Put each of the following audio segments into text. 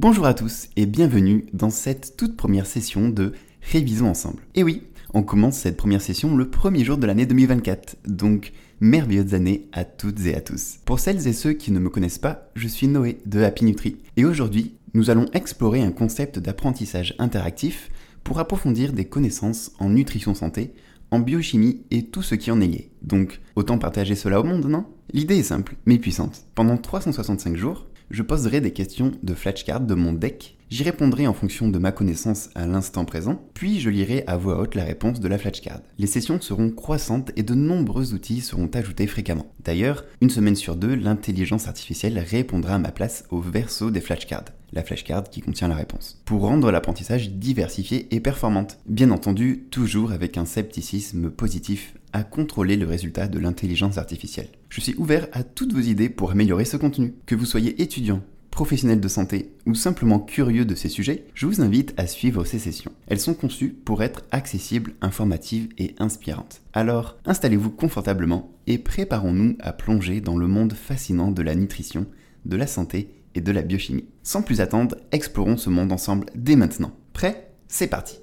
Bonjour à tous et bienvenue dans cette toute première session de Révisons ensemble. Et oui, on commence cette première session le premier jour de l'année 2024, donc merveilleuse année à toutes et à tous. Pour celles et ceux qui ne me connaissent pas, je suis Noé de Happy Nutri et aujourd'hui, nous allons explorer un concept d'apprentissage interactif pour approfondir des connaissances en nutrition santé, en biochimie et tout ce qui en est lié. Donc, autant partager cela au monde, non? L'idée est simple, mais puissante. Pendant 365 jours, je poserai des questions de flashcard de mon deck, j'y répondrai en fonction de ma connaissance à l'instant présent, puis je lirai à voix haute la réponse de la flashcard. Les sessions seront croissantes et de nombreux outils seront ajoutés fréquemment. D'ailleurs, une semaine sur deux, l'intelligence artificielle répondra à ma place au verso des flashcards, la flashcard qui contient la réponse, pour rendre l'apprentissage diversifié et performante. Bien entendu, toujours avec un scepticisme positif à contrôler le résultat de l'intelligence artificielle. Je suis ouvert à toutes vos idées pour améliorer ce contenu. Que vous soyez étudiant, professionnel de santé ou simplement curieux de ces sujets, je vous invite à suivre ces sessions. Elles sont conçues pour être accessibles, informatives et inspirantes. Alors, installez-vous confortablement et préparons-nous à plonger dans le monde fascinant de la nutrition, de la santé et de la biochimie. Sans plus attendre, explorons ce monde ensemble dès maintenant. Prêt? C'est parti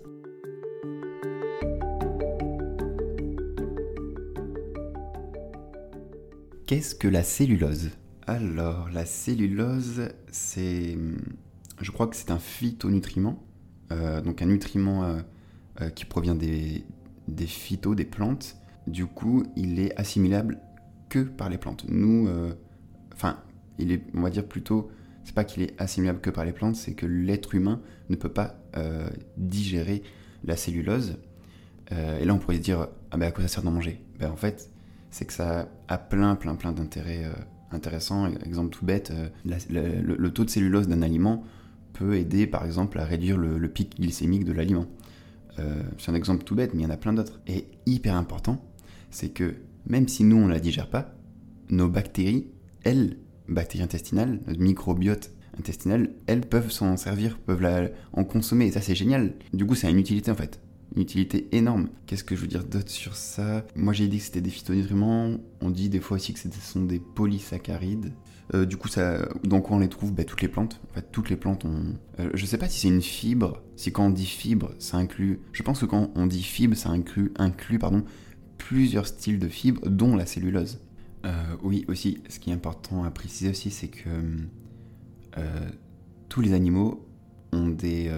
Qu'est-ce que la cellulose? Alors, la cellulose, c'est. Je crois que c'est un phytonutriment, euh, donc un nutriment euh, euh, qui provient des, phytos, des plantes. Du coup, il est assimilable que par les plantes. Nous, enfin, il est, on va dire plutôt, c'est pas qu'il est assimilable que par les plantes, c'est que l'être humain ne peut pas digérer la cellulose. et là, on pourrait se dire, ah ben à quoi ça sert d'en manger? Ben en fait, c'est que ça a plein, plein, plein d'intérêts euh, intéressants. Exemple tout bête, euh, le, taux de cellulose d'un aliment peut aider par exemple à réduire le, pic glycémique de l'aliment. Euh, c'est un exemple tout bête, mais il y en a plein d'autres. Et hyper important, c'est que même si nous on la digère pas, nos bactéries, elles, bactéries intestinales, notre microbiote intestinal, elles peuvent s'en servir, peuvent en consommer. Et ça c'est génial. Du coup, c'est une utilité en fait une utilité énorme. Qu'est-ce que je veux dire d'autre sur ça? Moi j'ai dit que c'était des phytonutriments, on dit des fois aussi que ce sont des polysaccharides. Euh, du coup, ça, dans quoi on les trouve bah, Toutes les plantes. En fait, toutes les plantes ont. Euh, je sais pas si c'est une fibre, si quand on dit fibre, ça inclut. Je pense que quand on dit fibre, ça inclut, plusieurs styles de fibres, dont la cellulose. Euh, oui, aussi, ce qui est important à préciser aussi, c'est que tous les animaux ont des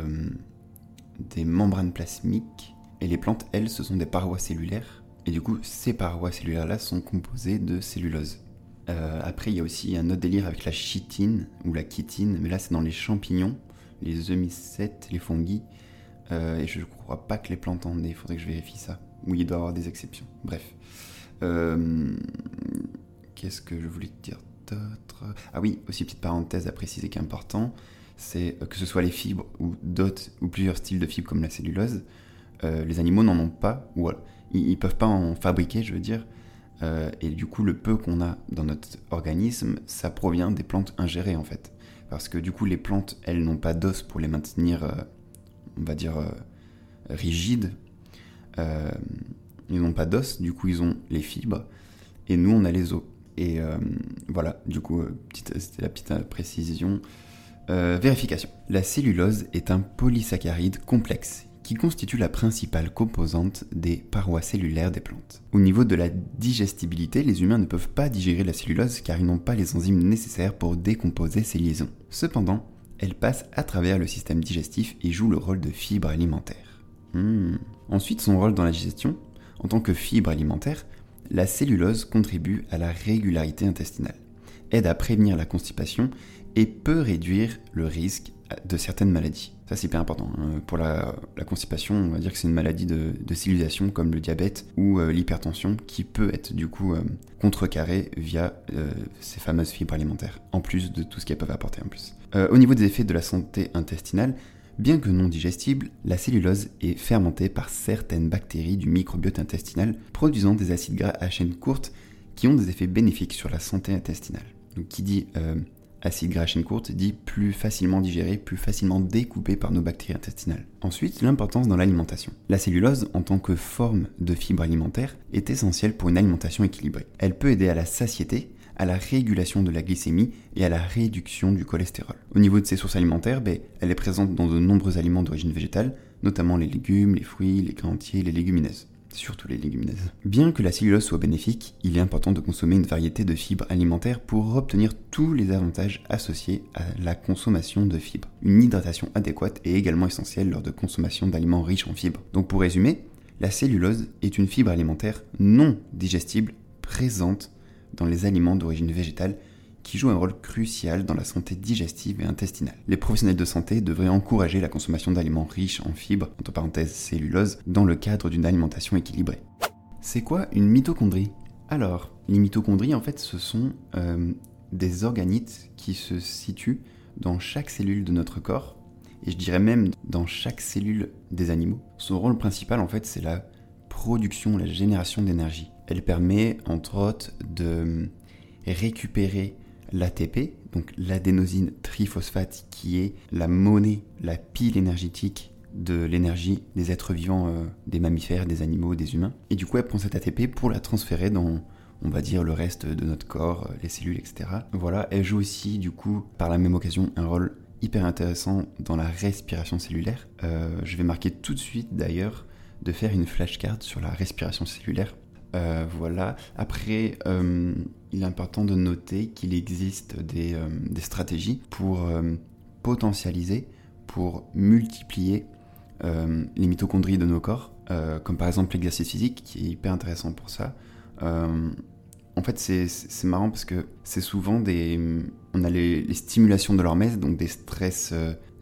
des membranes plasmiques, et les plantes, elles, ce sont des parois cellulaires, et du coup, ces parois cellulaires-là sont composées de cellulose. Euh, après, il y a aussi un autre délire avec la chitine, ou la chitine, mais là, c'est dans les champignons, les eumycètes, les fungi, euh, et je crois pas que les plantes en aient, il faudrait que je vérifie ça. Oui, il doit y avoir des exceptions. Bref. Euh, qu'est-ce que je voulais te dire d'autre? Ah oui, aussi petite parenthèse à préciser qui est important, c'est que ce soit les fibres ou d'autres ou plusieurs styles de fibres comme la cellulose, euh, les animaux n'en ont pas, ou ils, ne peuvent pas en fabriquer, je veux dire. Euh, et du coup, le peu qu'on a dans notre organisme, ça provient des plantes ingérées en fait. Parce que du coup, les plantes, elles n'ont pas d'os pour les maintenir, euh, on va dire, rigides. ils n'ont pas d'os, du coup, ils ont les fibres. Et nous, on a les os. Et voilà, du coup, c'était la petite précision. Euh, vérification. La cellulose est un polysaccharide complexe qui constitue la principale composante des parois cellulaires des plantes. Au niveau de la digestibilité, les humains ne peuvent pas digérer la cellulose car ils n'ont pas les enzymes nécessaires pour décomposer ces liaisons. Cependant, elle passe à travers le système digestif et joue le rôle de fibre alimentaire. Hmm. Ensuite, son rôle dans la digestion, en tant que fibre alimentaire, la cellulose contribue à la régularité intestinale, aide à prévenir la constipation et peut réduire le risque de certaines maladies. Ça, c'est hyper important. Hein. Pour la, constipation, on va dire que c'est une maladie de, de, comme le diabète ou euh, l'hypertension qui peut être du coup euh, contrecarrée via euh, ces fameuses fibres alimentaires, en plus de tout ce qu'elles peuvent apporter en plus. au niveau des effets de la santé intestinale, bien que non digestible, la cellulose est fermentée par certaines bactéries du microbiote intestinal, produisant des acides gras à chaîne courte qui ont des effets bénéfiques sur la santé intestinale. Donc qui dit acide gras courte dit plus facilement digéré, plus facilement découpé par nos bactéries intestinales. Ensuite, l'importance dans l'alimentation. La cellulose, en tant que forme de fibre alimentaire, est essentielle pour une alimentation équilibrée. Elle peut aider à la satiété, à la régulation de la glycémie et à la réduction du cholestérol. Au niveau de ses sources alimentaires, ben, elle est présente dans de nombreux aliments d'origine végétale, notamment les légumes, les fruits, les grains entiers, les légumineuses surtout les légumineuses. Bien que la cellulose soit bénéfique, il est important de consommer une variété de fibres alimentaires pour obtenir tous les avantages associés à la consommation de fibres. Une hydratation adéquate est également essentielle lors de consommation d'aliments riches en fibres. Donc pour résumer, la cellulose est une fibre alimentaire non digestible présente dans les aliments d'origine végétale qui joue un rôle crucial dans la santé digestive et intestinale. Les professionnels de santé devraient encourager la consommation d'aliments riches en fibres, entre parenthèses cellulose, dans le cadre d'une alimentation équilibrée. C'est quoi une mitochondrie? Alors, les mitochondries, en fait, ce sont euh, des organites qui se situent dans chaque cellule de notre corps, et je dirais même dans chaque cellule des animaux. Son rôle principal, en fait, c'est la production, la génération d'énergie. Elle permet, entre autres, de récupérer l'ATP, donc l'adénosine triphosphate, qui est la monnaie, la pile énergétique de l'énergie des êtres vivants, euh, des mammifères, des animaux, des humains. Et du coup, elle prend cette ATP pour la transférer dans, on va dire, le reste de notre corps, euh, les cellules, etc. Voilà, elle joue aussi, du coup, par la même occasion, un rôle hyper intéressant dans la respiration cellulaire. Euh, je vais marquer tout de suite, d'ailleurs, de faire une flashcard sur la respiration cellulaire voilà. Après, il est important de noter qu'il existe des, euh, stratégies pour potentialiser, pour multiplier les mitochondries de nos corps, comme par exemple l'exercice physique, qui est hyper intéressant pour ça. en fait, c'est marrant parce que c'est souvent des... On a les, stimulations de l'hormèse, donc des stress,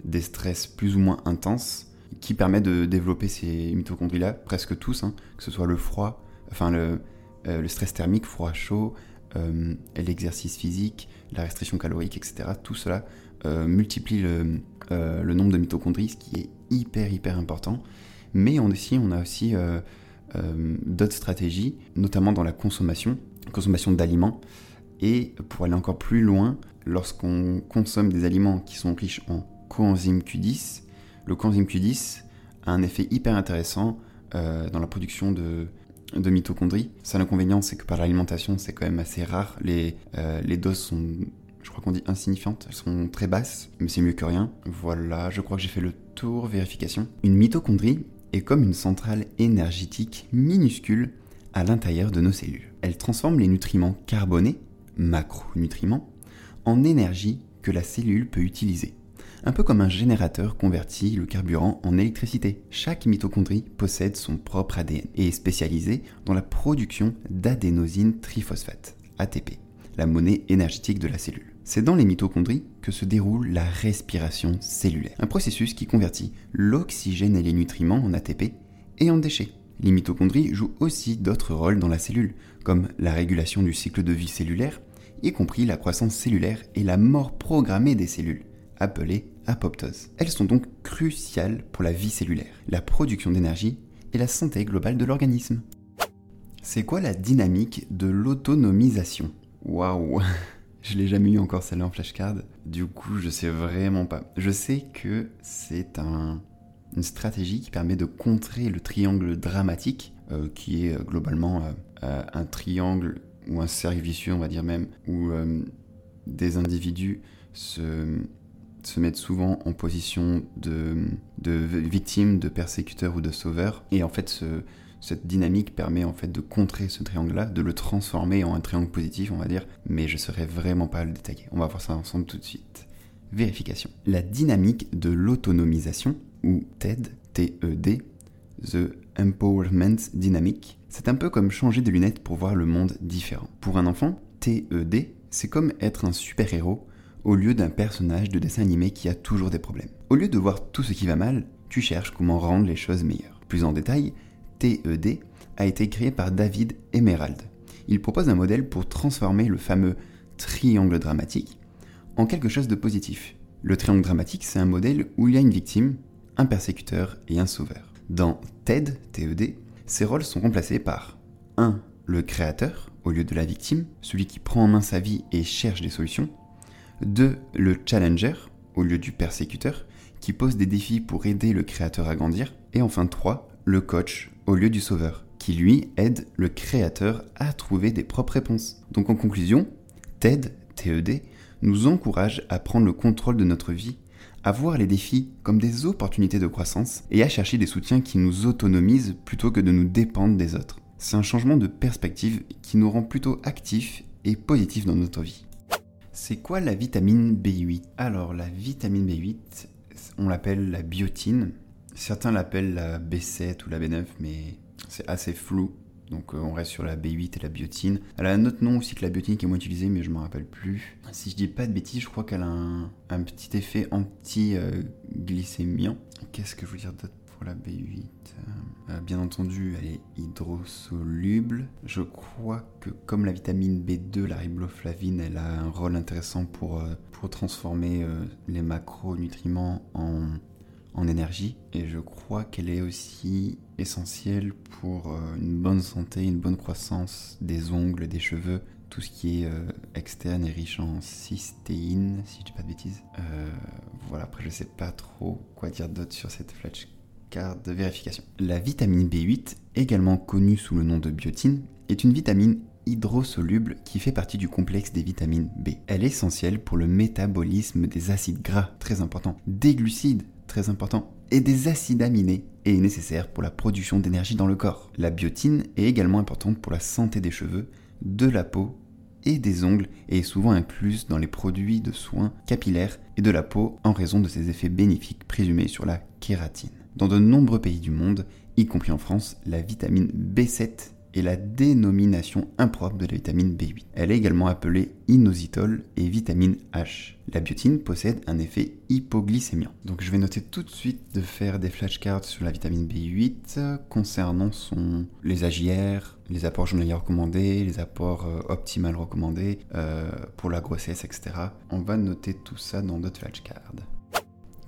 des stress plus ou moins intenses, qui permettent de développer ces mitochondries-là, presque tous, hein, que ce soit le froid, enfin le, euh, le stress thermique, froid, chaud, euh, l'exercice physique, la restriction calorique, etc. Tout cela euh, multiplie le, le, nombre de mitochondries, ce qui est hyper hyper important. Mais on, on a aussi d'autres stratégies, notamment dans la consommation, consommation d'aliments. Et pour aller encore plus loin, lorsqu'on consomme des aliments qui sont riches en coenzyme Q10, le coenzyme Q10 a un effet hyper intéressant dans la production de, de mitochondries. Seul inconvénient, c'est que par l'alimentation, c'est quand même assez rare. Les, euh, les doses sont, je crois qu'on dit insignifiantes, elles sont très basses, mais c'est mieux que rien. Voilà, je crois que j'ai fait le tour, vérification. Une mitochondrie est comme une centrale énergétique minuscule à l'intérieur de nos cellules. Elle transforme les nutriments carbonés, macronutriments, en énergie que la cellule peut utiliser un peu comme un générateur convertit le carburant en électricité. Chaque mitochondrie possède son propre ADN et est spécialisée dans la production d'adénosine triphosphate, ATP, la monnaie énergétique de la cellule. C'est dans les mitochondries que se déroule la respiration cellulaire, un processus qui convertit l'oxygène et les nutriments en ATP et en déchets. Les mitochondries jouent aussi d'autres rôles dans la cellule, comme la régulation du cycle de vie cellulaire, y compris la croissance cellulaire et la mort programmée des cellules, appelée apoptose. Elles sont donc cruciales pour la vie cellulaire, la production d'énergie et la santé globale de l'organisme. C'est quoi la dynamique de l'autonomisation? Waouh Je l'ai jamais eu encore celle-là en flashcard. Du coup, je sais vraiment pas. Je sais que c'est une stratégie qui permet de contrer le triangle dramatique, euh, qui est euh, globalement euh, un triangle ou un cercle vicieux, on va dire même, où des individus se, se mettent souvent en position de, victime, de persécuteur ou de sauveur. Et en fait, cette dynamique permet en fait de contrer ce triangle-là, de le transformer en un triangle positif, on va dire. Mais je saurais vraiment pas le détailler. On va voir ça ensemble tout de suite. Vérification. La dynamique de l'autonomisation, ou TED, T-E-D, The Empowerment Dynamic, c'est un peu comme changer de lunettes pour voir le monde différent. Pour un enfant, TED, c'est comme être un super-héros au lieu d'un personnage de dessin animé qui a toujours des problèmes. Au lieu de voir tout ce qui va mal, tu cherches comment rendre les choses meilleures. Plus en détail, TED a été créé par David Emerald. Il propose un modèle pour transformer le fameux triangle dramatique en quelque chose de positif. Le triangle dramatique, c'est un modèle où il y a une victime, un persécuteur et un sauveur. Dans TED, TED, ces rôles sont remplacés par 1. Le créateur, au lieu de la victime, celui qui prend en main sa vie et cherche des solutions, 2. Le challenger, au lieu du persécuteur, qui pose des défis pour aider le créateur à grandir. Et enfin 3. Le coach, au lieu du sauveur, qui lui aide le créateur à trouver des propres réponses. Donc en conclusion, TED, TED, nous encourage à prendre le contrôle de notre vie, à voir les défis comme des opportunités de croissance et à chercher des soutiens qui nous autonomisent plutôt que de nous dépendre des autres. C'est un changement de perspective qui nous rend plutôt actifs et positifs dans notre vie. C'est quoi la vitamine B8 Alors la vitamine B8, on l'appelle la biotine. Certains l'appellent la B7 ou la B9, mais c'est assez flou. Donc euh, on reste sur la B8 et la biotine. Elle a un autre nom aussi que la biotine qui est moins utilisée, mais je ne me rappelle plus. Si je dis pas de bêtises, je crois qu'elle a un, petit effet anti-glycémiant. Qu'est-ce que je veux dire d'autre? Pour la B8 euh, Bien entendu, elle est hydrosoluble. Je crois que comme la vitamine B2, la riboflavine, elle a un rôle intéressant pour, euh, pour transformer les macronutriments en en énergie et je crois qu'elle est aussi essentielle pour euh, une bonne santé, une bonne croissance des ongles, des cheveux, tout ce qui est euh, externe et riche en cystéine, si je dis pas de bêtises. Euh, voilà, après je sais pas trop quoi dire d'autre sur cette de vérification. La vitamine B8, également connue sous le nom de biotine, est une vitamine hydrosoluble qui fait partie du complexe des vitamines B. Elle est essentielle pour le métabolisme des acides gras, très important, des glucides, très important, et des acides aminés et est nécessaire pour la production d'énergie dans le corps. La biotine est également importante pour la santé des cheveux, de la peau et des ongles et est souvent incluse dans les produits de soins capillaires et de la peau en raison de ses effets bénéfiques présumés sur la kératine. Dans de nombreux pays du monde, y compris en France, la vitamine B7 est la dénomination impropre de la vitamine B8. Elle est également appelée inositol et vitamine H. La biotine possède un effet hypoglycémiant. Donc je vais noter tout de suite de faire des flashcards sur la vitamine B8 concernant son, les AGR, les apports journaliers recommandés, les apports euh, optimales recommandés euh, pour la grossesse, etc. On va noter tout ça dans d'autres flashcards.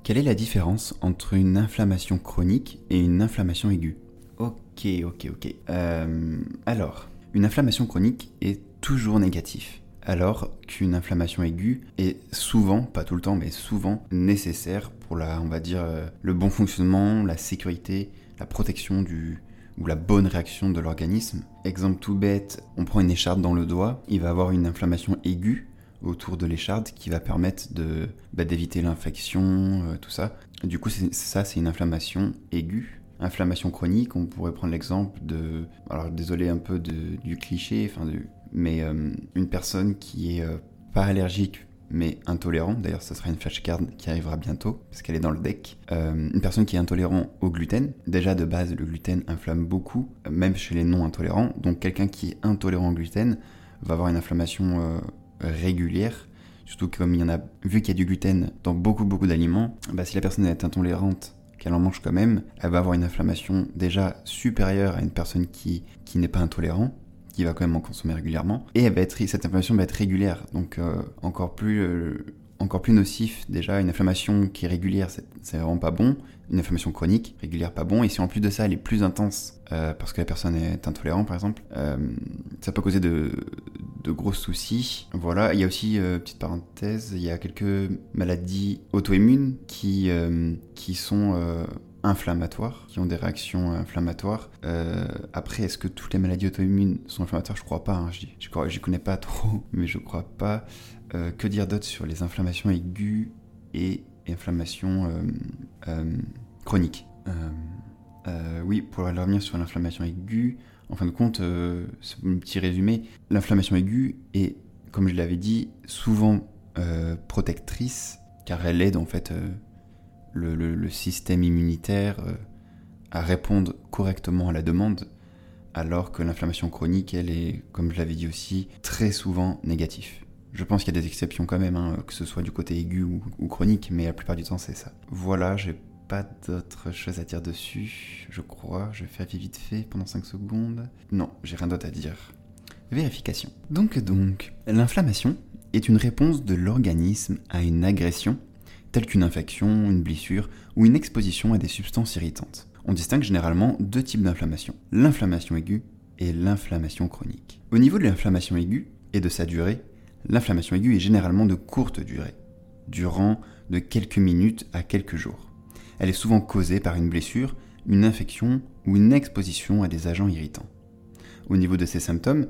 Quelle est la différence entre une inflammation chronique et une inflammation aiguë? Ok, ok, ok. Euh, alors, une inflammation chronique est toujours négative, alors qu'une inflammation aiguë est souvent, pas tout le temps, mais souvent nécessaire pour la, on va euh, le bon fonctionnement, la sécurité, la protection du, ou la bonne réaction de l'organisme. Exemple tout bête, on prend une écharde dans le doigt, il va avoir une inflammation aiguë autour de l'écharde qui va permettre de bah, d'éviter l'infection, euh, tout ça. Du coup, ça, c'est une inflammation aiguë inflammation chronique, on pourrait prendre l'exemple de, alors désolé un peu du cliché, enfin mais euh, une personne qui est euh, pas allergique mais intolérant, d'ailleurs ça sera une flashcard qui arrivera bientôt parce qu'elle est dans le deck, une personne qui est intolérant au gluten, déjà de base le gluten inflamme beaucoup, même chez les non intolérants, donc quelqu'un qui est intolérant au gluten va avoir une inflammation régulière, surtout comme il y en a, vu qu'il y a du gluten dans beaucoup beaucoup d'aliments, bah, si la personne est intolérante qu'elle en mange quand même, elle va avoir une inflammation déjà supérieure à une personne qui, qui n'est pas intolérant, qui va quand même en consommer régulièrement, et cette inflammation va être régulière, donc euh, encore plus... Euh, encore plus nocif déjà, une inflammation qui est régulière, c'est vraiment pas bon. Une inflammation chronique, régulière, pas bon. Et si en plus de ça, elle est plus intense euh, parce que la personne est intolérante, par exemple, ça peut causer de, de, gros soucis. Voilà, il y a aussi, petite parenthèse, il y a quelques maladies auto-immunes qui, qui sont euh, inflammatoires, qui ont des réactions inflammatoires. Euh, après, est-ce que toutes les maladies auto-immunes sont inflammatoires? Je crois pas. Hein, je, je, connais pas trop, mais je crois pas. Euh, que dire d'autre sur les inflammations aiguës et inflammations chroniques? Oui, pour revenir sur l'inflammation aiguë, en fin de compte, c'est un petit résumé. L'inflammation aiguë est, comme je l'avais dit, souvent protectrice, car elle aide en fait le, système immunitaire euh, à répondre correctement à la demande, alors que l'inflammation chronique, elle est, comme je l'avais dit aussi, très souvent négative. Je pense qu'il y a des exceptions quand même, hein, que ce soit du côté aigu ou, chronique, mais la plupart du temps c'est ça. Voilà, j'ai pas d'autres choses à dire dessus, je crois. Je vais faire vite fait pendant 5 secondes. Non, j'ai rien d'autre à dire. Vérification. Donc donc, l'inflammation est une réponse de l'organisme à une agression telles qu'une infection, une blessure ou une exposition à des substances irritantes. On distingue généralement deux types d'inflammation, l'inflammation aiguë et l'inflammation chronique. Au niveau de l'inflammation aiguë et de sa durée, l'inflammation aiguë est généralement de courte durée, durant de quelques minutes à quelques jours. Elle est souvent causée par une blessure, une infection ou une exposition à des agents irritants. Au niveau de ces symptômes,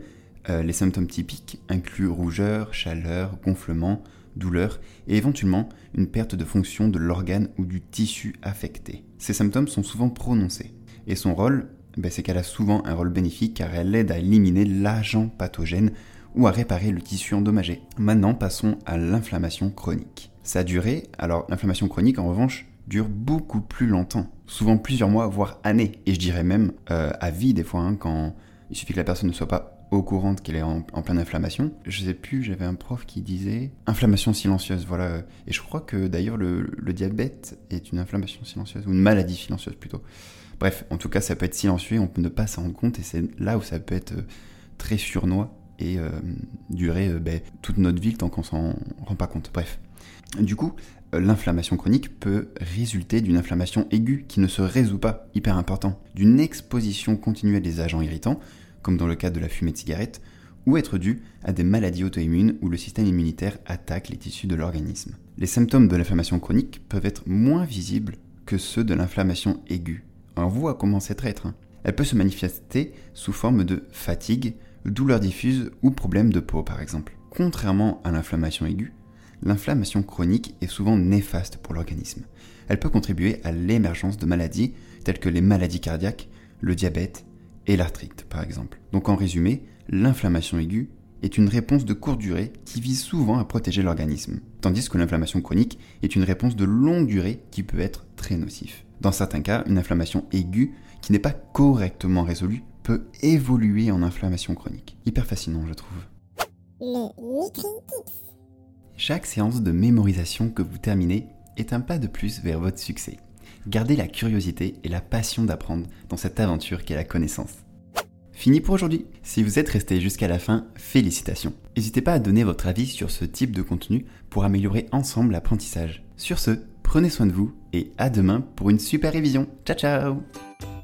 Euh, les symptômes typiques incluent rougeur, chaleur, gonflement, douleur et éventuellement une perte de fonction de l'organe ou du tissu affecté. Ces symptômes sont souvent prononcés et son rôle, ben, c'est qu'elle a souvent un rôle bénéfique car elle aide à éliminer l'agent pathogène ou à réparer le tissu endommagé. Maintenant, passons à l'inflammation chronique. Sa durée, alors l'inflammation chronique en revanche, dure beaucoup plus longtemps, souvent plusieurs mois, voire années, et je dirais même euh, à vie des fois, hein, quand il suffit que la personne ne soit pas au courant qu'elle est en, pleine inflammation. Je sais plus, j'avais un prof qui disait inflammation silencieuse, voilà. Et je crois que d'ailleurs le, diabète est une inflammation silencieuse, ou une maladie silencieuse plutôt. Bref, en tout cas, ça peut être silencieux, on peut ne pas s'en rendre compte, et c'est là où ça peut être euh, très surnois et euh, durer ben, toute notre vie tant qu'on s'en rend pas compte. Bref. Du coup, l'inflammation chronique peut résulter d'une inflammation aiguë qui ne se résout pas, hyper important, d'une exposition continue à des agents irritants, comme dans le cas de la fumée de cigarette, ou être dû à des maladies auto-immunes où le système immunitaire attaque les tissus de l'organisme. Les symptômes de l'inflammation chronique peuvent être moins visibles que ceux de l'inflammation aiguë. On voit comment c'est traître. Hein. Elle peut se manifester sous forme de fatigue, douleur diffuse ou problème de peau par exemple. Contrairement à l'inflammation aiguë, l'inflammation chronique est souvent néfaste pour l'organisme. Elle peut contribuer à l'émergence de maladies telles que les maladies cardiaques, le diabète et l'arthrite par exemple. Donc en résumé, l'inflammation aiguë est une réponse de courte durée qui vise souvent à protéger l'organisme, tandis que l'inflammation chronique est une réponse de longue durée qui peut être très nocif. Dans certains cas, une inflammation aiguë qui n'est pas correctement résolue peut évoluer en inflammation chronique. Hyper fascinant, je trouve. Chaque séance de mémorisation que vous terminez est un pas de plus vers votre succès. Gardez la curiosité et la passion d'apprendre dans cette aventure qu'est la connaissance. Fini pour aujourd'hui. Si vous êtes resté jusqu'à la fin, félicitations. N'hésitez pas à donner votre avis sur ce type de contenu pour améliorer ensemble l'apprentissage. Sur ce, prenez soin de vous et à demain pour une super révision. Ciao ciao